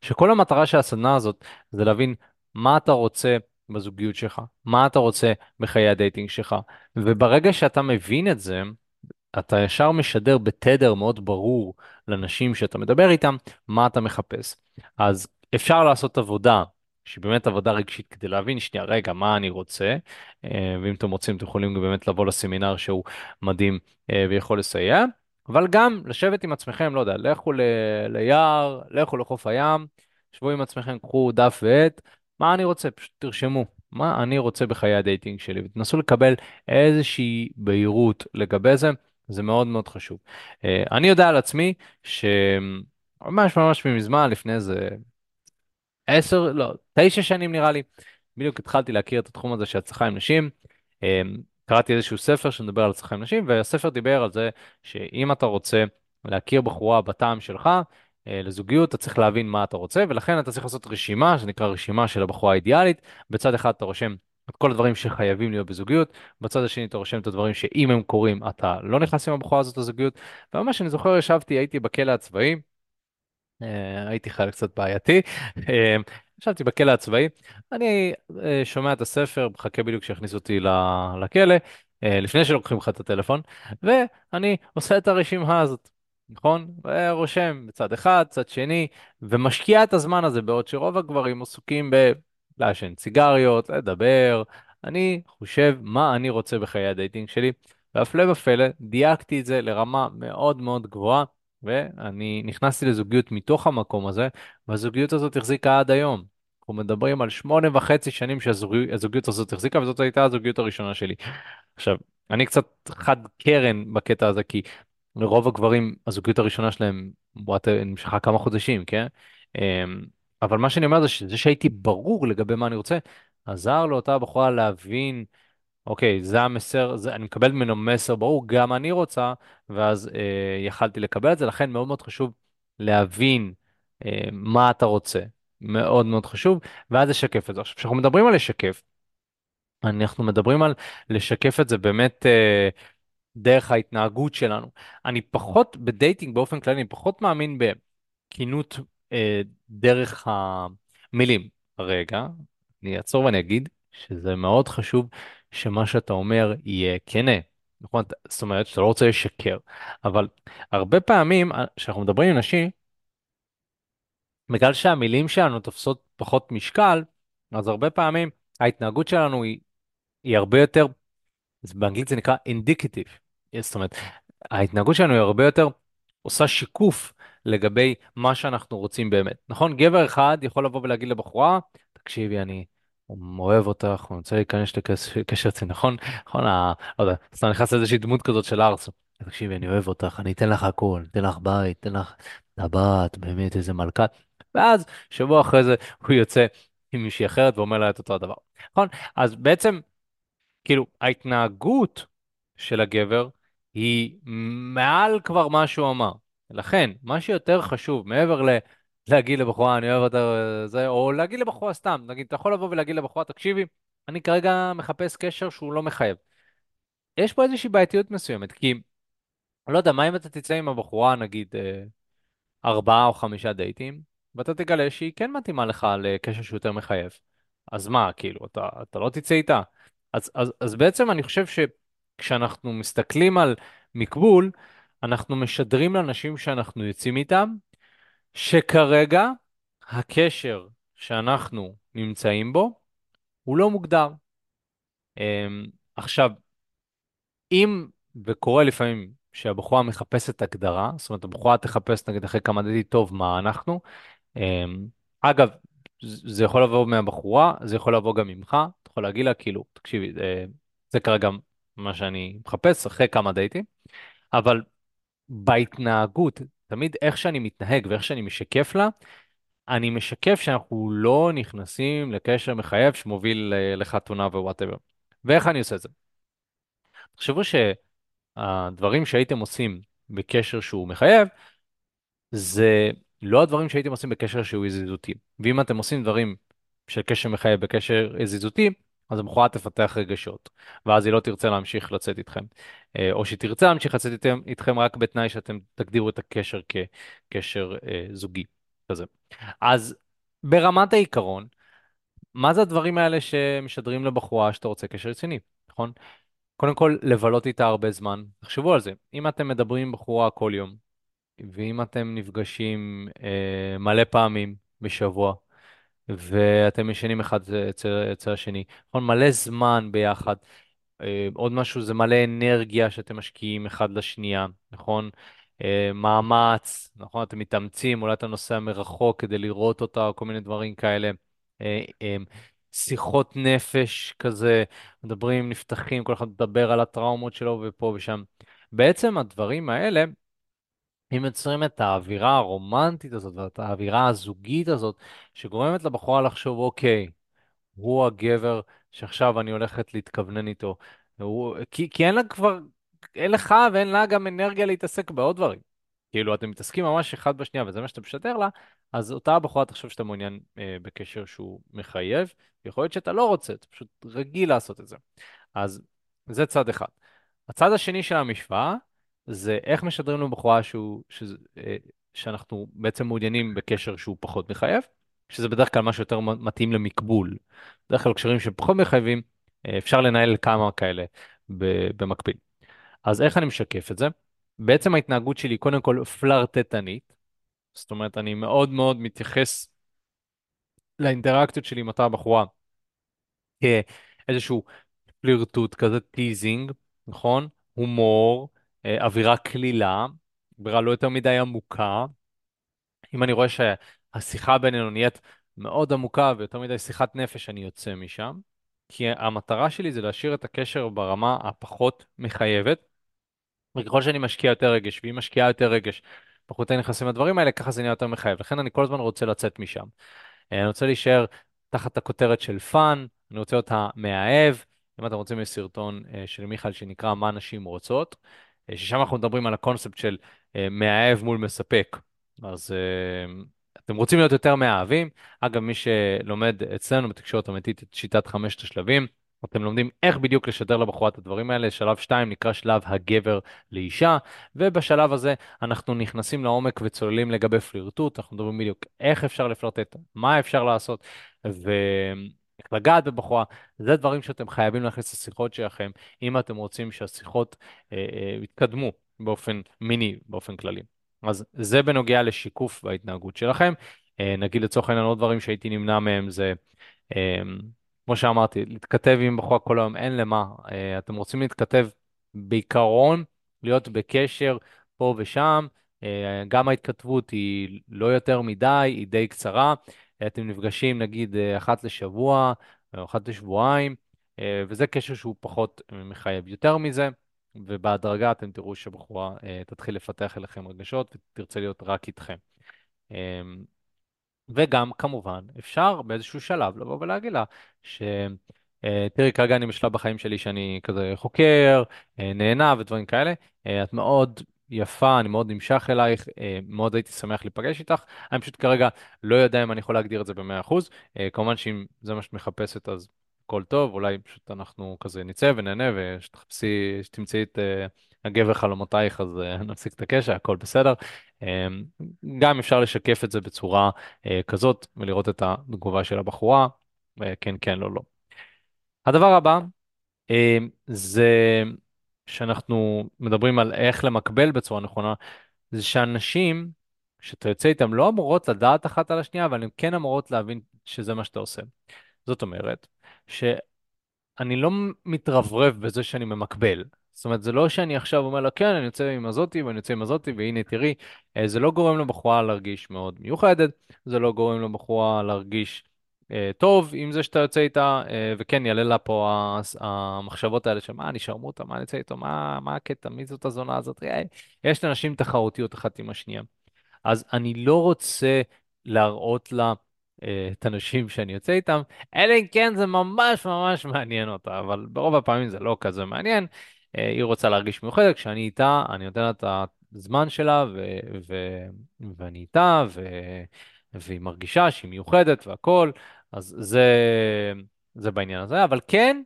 A: שכל המטרה של הסדנה הזאת זה להבין מה אתה רוצה בזוגיות שלך, מה אתה רוצה בחיי ה dating שלך. וברגע שאתה מבין את זה, אתה ישר משדר בתדר מאוד ברור לנשים שאתה מדבר איתם, מה אתה מחפש. אז אפשר לעשות עבודה שהיא באמת עבודה רגשית כדי להבין שנייה, רגע, מה אני רוצה, אה, ואם אתם רוצים, אתם יכולים באמת לבוא לסמינר שהוא מדהים אה, ויכול לסייע, אבל גם לשבת עם עצמכם, לא יודע, לכו ל... ליער, לכו לחוף הים, שבו עם עצמכם, קחו דף ועט, מה אני רוצה, פשוט תרשמו. מה אני רוצה בחיי ה dating שלי, ותנסו לקבל איזושהי בהירות לגבי זה, זה מאוד מאוד חשוב. אה, אני יודע על עצמי שממש ממש מזמן, לפני איזה עשר, לא, תשע שנים נראה לי, בדיוק התחלתי להכיר את התחום הזה של הצלחה עם נשים. אמ, קראתי איזשהו ספר שמדבר על הצלחה עם נשים, והספר דיבר על זה שאם אתה רוצה להכיר בחורה בטעם שלך, אה, לזוגיות, אתה צריך להבין מה אתה רוצה, ולכן אתה צריך לעשות רשימה, שנקרא רשימה של הבחורה האידיאלית. בצד אחד אתה רושם את כל הדברים שחייבים להיות בזוגיות, בצד השני אתה רושם את הדברים שאם הם קורים, אתה לא נכנס עם הבחורה הזאת לזוגיות. וממש אני זוכר, ישבתי, הייתי בכלא הצבאי. אה, הייתי חייל קצת בעייתי. אה, ישבתי בכלא הצבאי, אני אה, שומע את הספר, מחכה בדיוק שיכניסו אותי לכלא, לפני שלוקחים לך את הטלפון, ואני עושה את הרשימה הזאת, נכון? ורושם בצד אחד, צד שני, ומשקיע את הזמן הזה, בעוד שרוב הגברים עסוקים בלעשן סיגריות, לדבר. אני חושב מה אני רוצה בחיי ה dating שלי, והפלא ופלא, דייקתי את זה לרמה מאוד מאוד גבוהה. ואני נכנסתי לזוגיות מתוך המקום הזה, והזוגיות הזאת החזיקה עד היום. אנחנו מדברים על שמונה וחצי שנים שהזוגיות הזאת החזיקה, וזאת הייתה הזוגיות הראשונה שלי. עכשיו, אני קצת חד קרן בקטע הזה, כי לרוב הגברים, הזוגיות הראשונה שלהם נמשכה כמה חודשים, כן? אמ, אבל מה שאני אומר זה שזה שהייתי ברור לגבי מה אני רוצה, עזר לאותה בחורה להבין אוקיי, זה המסר, זה, אני מקבל ממנו מסר ברור, גם אני רוצה, ואז אה, יכלתי לקבל את זה, לכן מאוד מאוד חשוב להבין אה, מה אתה רוצה, מאוד מאוד חשוב, ואז לשקף את זה. עכשיו, כשאנחנו מדברים על לשקף, אנחנו מדברים על לשקף את זה באמת, אה, דרך ההתנהגות שלנו. אני פחות, בדייטינג באופן כללי, אני פחות מאמין בכינות אה, דרך המילים. רגע, אני אעצור ואני אגיד שזה מאוד חשוב שמה שאתה אומר יהיה כנה. נכון? זאת אומרת שאתה לא רוצה לשקר, אבל הרבה פעמים אה, כשאנחנו מדברים עם נשים, בגלל שהמילים שלנו תופסות פחות משקל, אז הרבה פעמים ההתנהגות שלנו היא, היא הרבה יותר באנגלית זה נקרא indicative. זאת אומרת, ההתנהגות שלנו היא הרבה יותר עושה שיקוף לגבי מה שאנחנו רוצים באמת. נכון? גבר אחד יכול לבוא ולהגיד לבחורה, תקשיבי, אני אוהב אותך, אני רוצה להיכנס לקשר אצלי, נכון? נכון, לא יודע, סתם נכנס לאיזושהי דמות כזאת של ארס. תקשיבי, אני אוהב אותך, אני אתן לך הכל, אתן לך בית, אתן לך טבעת, באמת איזה מלכה. ואז שבוע אחרי זה הוא יוצא עם מישהי אחרת ואומר לה את אותו הדבר. נכון? אז בעצם כאילו, ההתנהגות של הגבר היא מעל כבר מה שהוא אמר. לכן, מה שיותר חשוב, מעבר ל... להגיד לבחורה, אני אוהב אותה, זה, או להגיד לבחורה סתם, נגיד, אתה יכול לבוא ולהגיד לבחורה, תקשיבי, אני כרגע מחפש קשר שהוא לא מחייב. יש פה איזושהי בעייתיות מסוימת, כי, לא יודע, מה אם אתה תצא עם הבחורה, נגיד, אה, ארבעה או חמישה דייטים, ואתה תגלה שהיא כן מתאימה לך לקשר שהוא יותר מחייב. אז מה, כאילו, אתה, אתה לא תצא איתה? אז, אז, אז בעצם אני חושב שכשאנחנו מסתכלים על מקבול, אנחנו משדרים לאנשים שאנחנו יוצאים איתם, שכרגע הקשר שאנחנו נמצאים בו הוא לא מוגדר. אמ, עכשיו, אם, וקורה לפעמים שהבחורה מחפשת הגדרה, זאת אומרת, הבחורה תחפש נגיד אחרי כמה דייטים טוב מה אנחנו, אמ, אגב, זה יכול לבוא מהבחורה, זה יכול לבוא גם ממך, אתה יכול להגיד לה, כאילו, תקשיבי, זה, זה כרגע מה שאני מחפש אחרי כמה דייטים, אבל בהתנהגות, תמיד איך שאני מתנהג ואיך שאני משקף לה, אני משקף שאנחנו לא נכנסים לקשר מחייב שמוביל לחתונה ו whatever. ואיך אני עושה את זה? תחשבו שהדברים שהייתם עושים בקשר שהוא מחייב, זה לא הדברים שהייתם עושים בקשר שהוא יזיזותי. ואם אתם עושים דברים של קשר מחייב בקשר יזיזותי, אז הבחורה תפתח רגשות, ואז היא לא תרצה להמשיך לצאת איתכם. אה, או שהיא תרצה להמשיך לצאת איתכם, איתכם רק בתנאי שאתם תגדירו את הקשר כקשר אה, זוגי כזה. אז ברמת העיקרון, מה זה הדברים האלה שמשדרים לבחורה שאתה רוצה קשר רציני, נכון? קודם כל, לבלות איתה הרבה זמן. תחשבו על זה. אם אתם מדברים עם בחורה כל יום, ואם אתם נפגשים אה, מלא פעמים בשבוע, ואתם ישנים אחד אצל, אצל השני, נכון? מלא זמן ביחד. אה, עוד משהו זה מלא אנרגיה שאתם משקיעים אחד לשנייה, נכון? אה, מאמץ, נכון? אתם מתאמצים, אולי אתה נוסע מרחוק כדי לראות אותה, או כל מיני דברים כאלה. אה, שיחות נפש כזה, מדברים, נפתחים, כל אחד מדבר על הטראומות שלו ופה ושם. בעצם הדברים האלה הם יוצרים את האווירה הרומנטית הזאת ואת האווירה הזוגית הזאת, שגורמת לבחורה לחשוב, אוקיי, הוא הגבר שעכשיו אני הולכת להתכוונן איתו. הוא... כי, כי אין לה כבר, אין לך ואין לה גם אנרגיה להתעסק בעוד דברים. כאילו, אתם מתעסקים ממש אחד בשנייה וזה מה שאתה משדר לה, אז אותה הבחורה תחשוב שאתה מעוניין אה, בקשר שהוא מחייב, יכול להיות שאתה לא רוצה, אתה פשוט רגיל לעשות את זה. אז זה צד אחד. הצד השני של המשוואה זה איך משדרים לנו בחורה שהוא, שזה, אה, שאנחנו בעצם מעוניינים בקשר שהוא פחות מחייב, שזה בדרך כלל משהו יותר מתאים למקבול. בדרך כלל קשרים שפחות מחייבים, אה, אפשר לנהל כמה כאלה במקביל. אז איך אני משקף את זה? בעצם ההתנהגות שלי קודם כל פלרטטנית, זאת אומרת אני מאוד מאוד מתייחס לאינטראקציות שלי עם אותה בחורה כאיזשהו פלירטוט כזה, teasing, נכון? הומור, אווירה קלילה, אווירה לא יותר מדי עמוקה. אם אני רואה שהשיחה בינינו נהיית מאוד עמוקה ויותר מדי שיחת נפש, אני יוצא משם. כי המטרה שלי זה להשאיר את הקשר ברמה הפחות מחייבת. וככל שאני משקיע יותר רגש, והיא משקיעה יותר רגש, פחות אני נכנסים לדברים האלה, ככה זה נהיה יותר מחייב. לכן אני כל הזמן רוצה לצאת משם. אה, אני רוצה להישאר תחת הכותרת של fun, אני רוצה להיות המאהב. אם אתם רוצים, יש סרטון אה, של מיכאל שנקרא מה נשים רוצות, אה, ששם אנחנו מדברים על הקונספט של מאהב מול מספק. אז אתם רוצים להיות יותר מאהבים. אגב, מי שלומד אצלנו בתקשורת אמיתית את שיטת חמשת השלבים, אתם לומדים איך בדיוק לשדר לבחורה את הדברים האלה. שלב 2 נקרא שלב הגבר לאישה, ובשלב הזה אנחנו נכנסים לעומק וצוללים לגבי פלירטוט, אנחנו מדברים בדיוק איך אפשר לפלרטט, מה אפשר לעשות, לגעת בבחורה. זה דברים שאתם חייבים להכניס לשיחות שלכם, אם אתם רוצים שהשיחות אה, אה, יתקדמו באופן מיני, באופן כללי. אז זה בנוגע לשיקוף בהתנהגות שלכם. אה, נגיד לצורך העניין עוד דברים שהייתי נמנע מהם זה, אה, כמו שאמרתי, להתכתב עם בחורה כל היום, אין למה. אה, אתם רוצים להתכתב בעיקרון, להיות בקשר פה ושם. גם ההתכתבות היא לא יותר מדי, היא די קצרה. אתם נפגשים נגיד אחת לשבוע או אחת לשבועיים, וזה קשר שהוא פחות מחייב. יותר מזה, ובהדרגה אתם תראו שבחורה תתחיל לפתח אליכם רגשות ותרצה להיות רק איתכם. וגם, כמובן, אפשר באיזשהו שלב לבוא ולהגיד לה ש... אה, תראי, כרגע אני בשלב בחיים שלי שאני כזה חוקר, אה, נהנה ודברים כאלה. אה, את מאוד יפה, אני מאוד נמשך אלייך, מאוד הייתי שמח להיפגש איתך. אני פשוט כרגע לא יודע אם אני יכול להגדיר את זה ב-100%. כמובן שאם זה מה שאת מחפשת, אז הכל טוב, אולי פשוט אנחנו כזה נצא ונהנה, ושתחפשי, שתמצאי את הגבר חלומותייך, אז נפסיק את הקשר, הכל בסדר. גם אפשר לשקף את זה בצורה אה, כזאת ולראות את התגובה של הבחורה, אה, כן, כן, לא, לא. הדבר הבא זה שאנחנו מדברים על איך למקבל בצורה נכונה, זה שאנשים שאתה יוצא איתם לא אמורות לדעת אחת על השנייה, אבל הן כן אמורות להבין שזה מה שאתה עושה. זאת אומרת, שאני לא מתרברב בזה שאני ממקבל. זאת אומרת, זה לא שאני עכשיו אומר לה, כן, אני יוצא עם הזאתי ואני יוצא עם הזאתי, והנה תראי, אה, זה לא גורם לבחורה להרגיש מאוד מיוחדת, זה לא גורם לבחורה להרגיש טוב עם זה שאתה יוצא איתה, אה, וכן, יעלה לה פה המחשבות האלה של מה, אני שרמוטה, מה אני יוצא איתו, מה, מה הקטע, מי זאת הזונה הזאת? אה, יש לאנשים תחרותיות אחת עם השנייה. אז אני לא רוצה להראות לה אה, את הנשים שאני יוצא איתם, אלא אם כן זה ממש ממש מעניין אותה, אבל ברוב הפעמים זה לא כזה מעניין. אה, היא רוצה להרגיש מיוחדת, כשאני איתה, אני נותן לה את הזמן שלה, ו- ו- ואני איתה, ו- והיא מרגישה שהיא מיוחדת והכול, אז זה, זה בעניין הזה, אבל כן,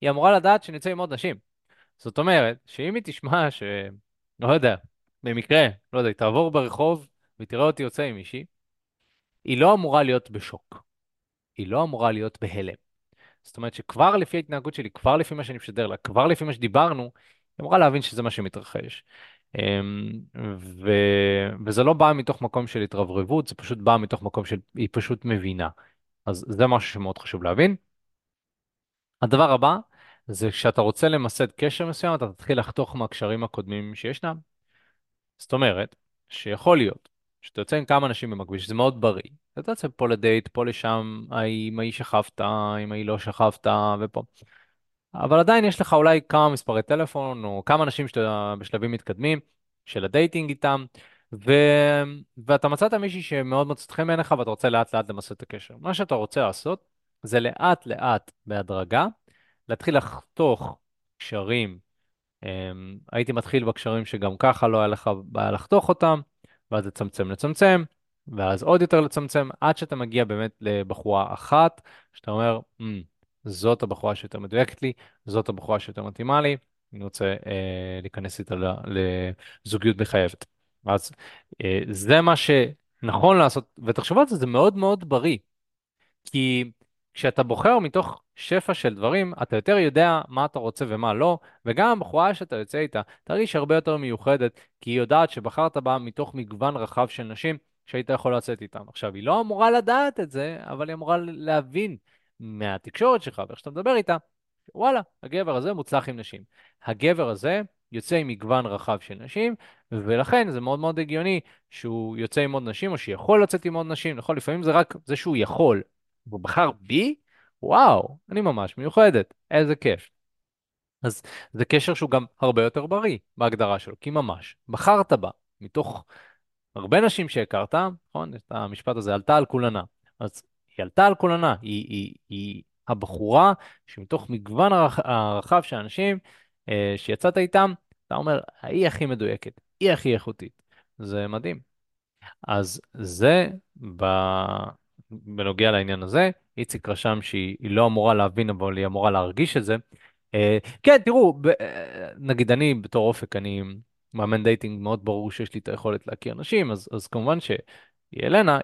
A: היא אמורה לדעת שאני יוצא עם עוד נשים. זאת אומרת, שאם היא תשמע ש... לא יודע, במקרה, לא יודע, היא תעבור ברחוב ותראה אותי יוצא עם מישהי, היא לא אמורה להיות בשוק. היא לא אמורה להיות בהלם. זאת אומרת שכבר לפי ההתנהגות שלי, כבר לפי מה שאני משדר לה, כבר לפי מה שדיברנו, היא אמורה להבין שזה מה שמתרחש. אמ, ו... וזה לא בא מתוך מקום של התרברבות, זה פשוט בא מתוך מקום של... היא פשוט מבינה. אז זה משהו שמאוד חשוב להבין. הדבר הבא, זה כשאתה רוצה למסד קשר מסוים, אתה תתחיל לחתוך מהקשרים הקודמים שישנם. זאת אומרת, שיכול להיות שאתה יוצא עם כמה אנשים במקביל, שזה מאוד בריא. אתה יוצא פה לדייט, פה לשם, עם ההיא שכבת, עם ההיא לא שכבת, ופה. אבל עדיין יש לך אולי כמה מספרי טלפון, או כמה אנשים שאתה בשלבים מתקדמים של הדייטינג איתם, ו... ואתה מצאת מישהי שמאוד מוצאת חן בעיניך ואתה רוצה לאט לאט למסד את הקשר. מה שאתה רוצה לעשות, זה לאט לאט, בהדרגה, להתחיל לחתוך קשרים. Um, הייתי מתחיל בקשרים שגם ככה לא היה לך בעיה לחתוך אותם, ואז לצמצם לצמצם, ואז עוד יותר לצמצם, עד שאתה מגיע באמת לבחורה אחת, שאתה אומר, mm, זאת הבחורה שיותר מדויקת לי, זאת הבחורה שיותר מתאימה לי, אני רוצה אה, להיכנס איתה לזוגיות מחייבת. אז אה, זה מה שנכון לעשות, ותחשבו על זה, זה מאוד מאוד בריא. כי כשאתה בוחר מתוך שפע של דברים, אתה יותר יודע מה אתה רוצה ומה לא, וגם הבחורה שאתה יוצא איתה תרגיש הרבה יותר מיוחדת, כי היא יודעת שבחרת בה מתוך מגוון רחב של נשים שהיית יכול לצאת איתן. עכשיו, היא לא אמורה לדעת את זה, אבל היא אמורה להבין מהתקשורת שלך ואיך שאתה מדבר איתה, וואלה, הגבר הזה מוצלח עם נשים. הגבר הזה יוצא עם מגוון רחב של נשים, ולכן זה מאוד מאוד הגיוני שהוא יוצא עם עוד נשים, או שיכול לצאת עם עוד נשים, נכון? לפעמים זה רק זה שהוא יכול, והוא בחר בי, וואו, אני ממש מיוחדת, איזה כיף. אז זה קשר שהוא גם הרבה יותר בריא בהגדרה שלו, כי ממש בחרת בה, מתוך הרבה נשים שהכרת, נכון? את המשפט הזה, עלתה על כולנה. אז היא עלתה על כולנה, היא, היא, היא הבחורה שמתוך מגוון הרחב של אנשים אה, שיצאת איתם, אתה אומר, היא הכי מדויקת, היא הכי איכותית. זה מדהים. אז זה ב... בנוגע לעניין הזה. איציק רשם שהיא היא לא אמורה להבין, אבל היא אמורה להרגיש את זה. אה, כן, תראו, ב, אה, נגיד אני בתור אופק, אני מאמן dating, מאוד ברור שיש לי את היכולת להכיר נשים, אז, אז כמובן שילנה,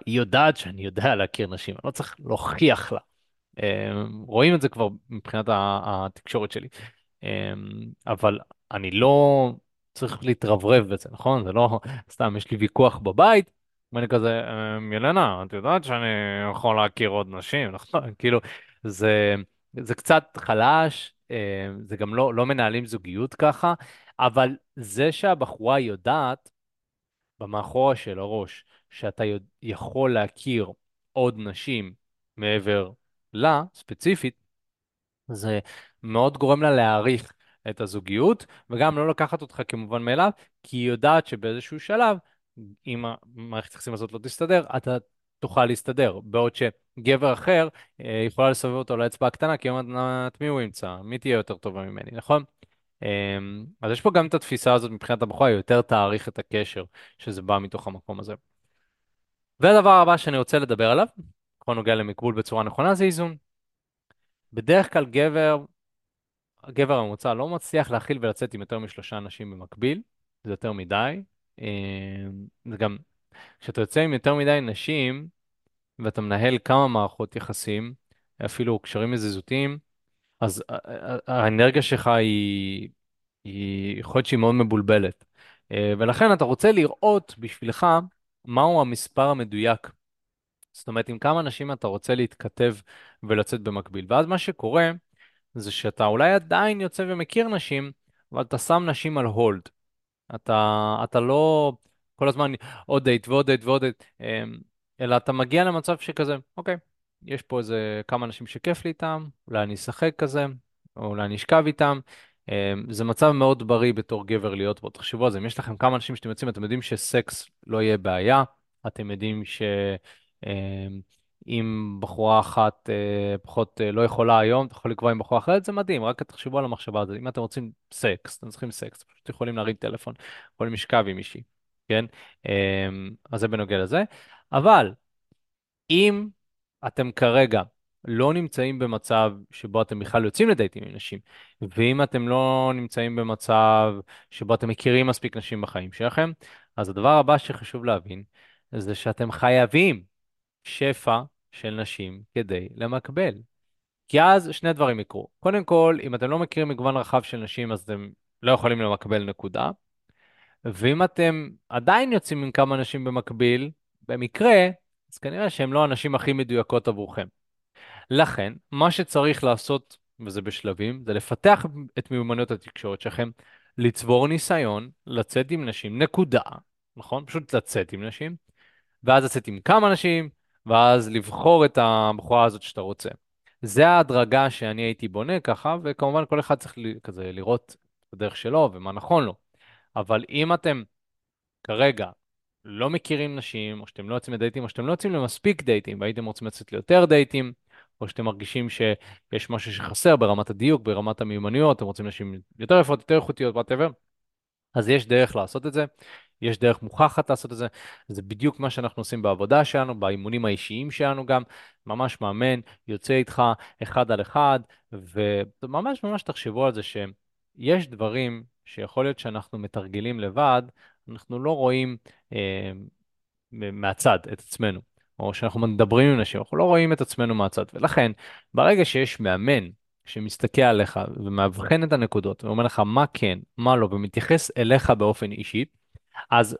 A: היא יודעת שאני יודע להכיר נשים, אני לא צריך להוכיח לה. אה, רואים את זה כבר מבחינת התקשורת שלי. אה, אבל אני לא צריך להתרברב בזה, נכון? זה לא סתם, יש לי ויכוח בבית, ואני כזה, "אה, ילנה, את יודעת שאני יכול להכיר עוד נשים, נכון? כאילו, זה, זה קצת חלש, זה גם לא, לא מנהלים זוגיות ככה, אבל זה שהבחורה יודעת במאחורה של הראש, שאתה יכול להכיר עוד נשים מעבר לה, ספציפית, זה מאוד גורם לה להעריך את הזוגיות, וגם לא לקחת אותך כמובן מאליו, כי היא יודעת שבאיזשהו שלב, אם המערכת היחסים הזאת לא תסתדר, אתה תוכל להסתדר. בעוד שגבר אחר אה, יכולה לסובב אותו לאצבע הקטנה, כי אומרת, את מי הוא ימצא? מי תהיה יותר טובה ממני, נכון? אמ, אז יש פה גם את התפיסה הזאת מבחינת הבחורה, היא יותר תעריך את הקשר, שזה בא מתוך המקום הזה. והדבר הבא שאני רוצה לדבר עליו, בכל נוגע למקבול בצורה נכונה, זה איזון. בדרך כלל גבר, הגבר הממוצע לא מצליח להכיל ולצאת עם יותר משלושה אנשים במקביל, זה יותר מדי. אמ, זה גם, כשאתה יוצא עם יותר מדי נשים, ואתה מנהל כמה מערכות יחסים, אפילו קשרים יזיזותיים, אז האנרגיה שלך היא, היא יכול להיות שהיא מאוד מבולבלת. אה, ולכן אתה רוצה לראות בשבילך מהו המספר המדויק. זאת אומרת, עם כמה אנשים אתה רוצה להתכתב ולצאת במקביל. ואז מה שקורה, זה שאתה אולי עדיין יוצא ומכיר נשים, אבל אתה שם נשים על hold. אתה, אתה לא כל הזמן עוד דייט ועוד דייט ועוד דייט, אמ, אלא אתה מגיע למצב שכזה, אוקיי, יש פה איזה כמה אנשים שכיף לי איתם, אולי אני אשחק כזה, או אולי אני אשכב איתם. אמ, זה מצב מאוד בריא בתור גבר להיות בו. תחשבו על זה, אם יש לכם כמה אנשים שאתם יוצאים, אתם יודעים שסקס לא יהיה בעיה, אתם יודעים ש... אמ, בחורה אחת אה, פחות אה, לא יכולה היום, אתה יכול לקבוע עם בחורה אחרת, זה מדהים, רק תחשבו על המחשבה הזאת. אם אתם רוצים סקס, אתם צריכים סקס, פשוט יכולים להרים טלפון, יכולים לשכב עם מישהי, כן? אמ, אז זה בנוגע לזה. אבל אם אתם כרגע לא נמצאים במצב שבו אתם בכלל יוצאים לדייטים עם נשים, ואם אתם לא נמצאים במצב שבו אתם מכירים מספיק נשים בחיים שלכם, אז הדבר הבא שחשוב להבין זה שאתם חייבים שפע של נשים כדי למקבל. כי אז שני דברים יקרו. קודם כל, אם אתם לא מכירים מגוון רחב של נשים, אז אתם לא יכולים למקבל נקודה. ואם אתם עדיין יוצאים עם כמה נשים במקביל, במקרה, אז כנראה שהן לא הנשים הכי מדויקות עבורכם. לכן, מה שצריך לעשות, וזה בשלבים, זה לפתח את מיומנויות התקשורת שלכם, לצבור ניסיון, לצאת עם נשים, נקודה, נכון? פשוט לצאת עם נשים, ואז לצאת עם כמה נשים, ואז לבחור את הבחורה הזאת שאתה רוצה. זה ההדרגה שאני הייתי בונה ככה, וכמובן כל אחד צריך כזה לראות את הדרך שלו ומה נכון לו. אבל אם אתם כרגע לא מכירים נשים, או שאתם לא יוצאים לדייטים, או שאתם לא יוצאים למספיק דייטים, והייתם רוצים לצאת ליותר דייטים, או שאתם מרגישים שיש משהו שחסר ברמת הדיוק, ברמת המיומנויות, אתם רוצים נשים יותר יפות, יותר איכותיות, whatever, אז יש דרך לעשות את זה. יש דרך מוכחת לעשות את זה, זה בדיוק מה שאנחנו עושים בעבודה שלנו, באימונים האישיים שלנו גם, ממש מאמן, יוצא איתך אחד על אחד, וממש ממש תחשבו על זה שיש דברים שיכול להיות שאנחנו מתרגלים לבד, אנחנו לא רואים אה, מהצד את עצמנו, או שאנחנו מדברים עם אנשים, אנחנו לא רואים את עצמנו מהצד, ולכן ברגע שיש מאמן, שמסתכל עליך ומאבחן את הנקודות ואומר לך מה כן, מה לא, ומתייחס אליך באופן אישי, אז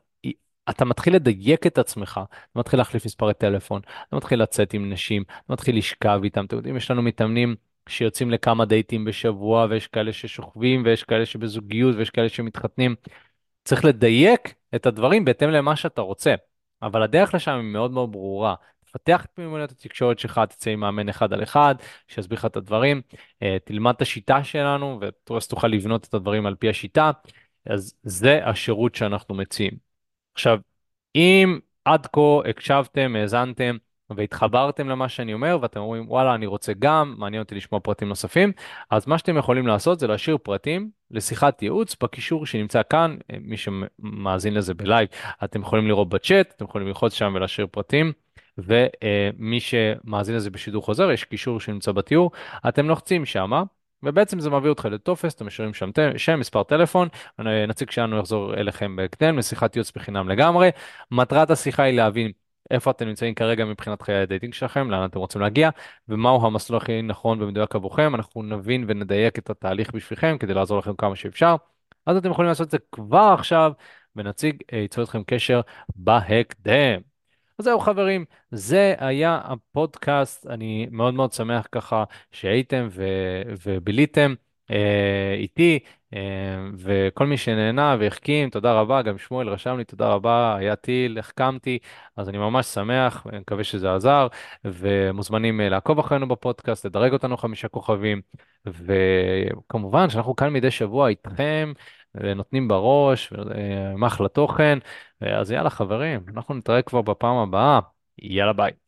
A: אתה מתחיל לדייק את עצמך, אתה מתחיל להחליף מספרי טלפון, אתה מתחיל לצאת עם נשים, אתה מתחיל לשכב איתם. אתם יודעים, יש לנו מתאמנים שיוצאים לכמה דייטים בשבוע, ויש כאלה ששוכבים, ויש כאלה שבזוגיות, ויש כאלה שמתחתנים. צריך לדייק את הדברים בהתאם למה שאתה רוצה, אבל הדרך לשם היא מאוד מאוד ברורה. תפתח את מיומנויות התקשורת שלך, תצא עם מאמן אחד על אחד, שיסביר לך את הדברים, אה, תלמד את השיטה שלנו, ואז תוכל לבנות את הדברים על פי השיטה. אז זה השירות שאנחנו מציעים. עכשיו, אם עד כה הקשבתם, האזנתם והתחברתם למה שאני אומר ואתם אומרים וואלה אני רוצה גם, מעניין אותי לשמוע פרטים נוספים, אז מה שאתם יכולים לעשות זה להשאיר פרטים לשיחת ייעוץ בקישור שנמצא כאן, מי שמאזין לזה בלייב, אתם יכולים לראות בצ'אט, אתם יכולים ללחוץ שם ולהשאיר פרטים. ומי שמאזין לזה בשידור חוזר, יש קישור שנמצא בתיאור, אתם לוחצים שמה. ובעצם זה מביא אותך לטופס, אתם משאירים שם שם, מספר טלפון, נציג שלנו יחזור אליכם בהקדם לשיחת ייעוץ בחינם לגמרי. מטרת השיחה היא להבין איפה אתם נמצאים כרגע מבחינת חיי ה dating שלכם, לאן אתם רוצים להגיע, ומהו המסלול הכי נכון ומדויק עבורכם. אנחנו נבין ונדייק את התהליך בשבילכם כדי לעזור לכם כמה שאפשר. אז אתם יכולים לעשות את זה כבר עכשיו, ונציג ייצור איתכם קשר בהקדם. אז זהו חברים, זה היה הפודקאסט, אני מאוד מאוד שמח ככה שהייתם ו- וביליתם אה, איתי, אה, וכל מי שנהנה והחכים, תודה רבה, גם שמואל רשם לי, תודה רבה, היה טיל, החכמתי, אז אני ממש שמח, אני מקווה שזה עזר, ומוזמנים אה, לעקוב אחרינו בפודקאסט, לדרג אותנו חמישה כוכבים, וכמובן שאנחנו כאן מדי שבוע איתכם. נותנים בראש, עם אחלה תוכן. אז יאללה חברים, אנחנו נתראה כבר בפעם הבאה. יאללה ביי.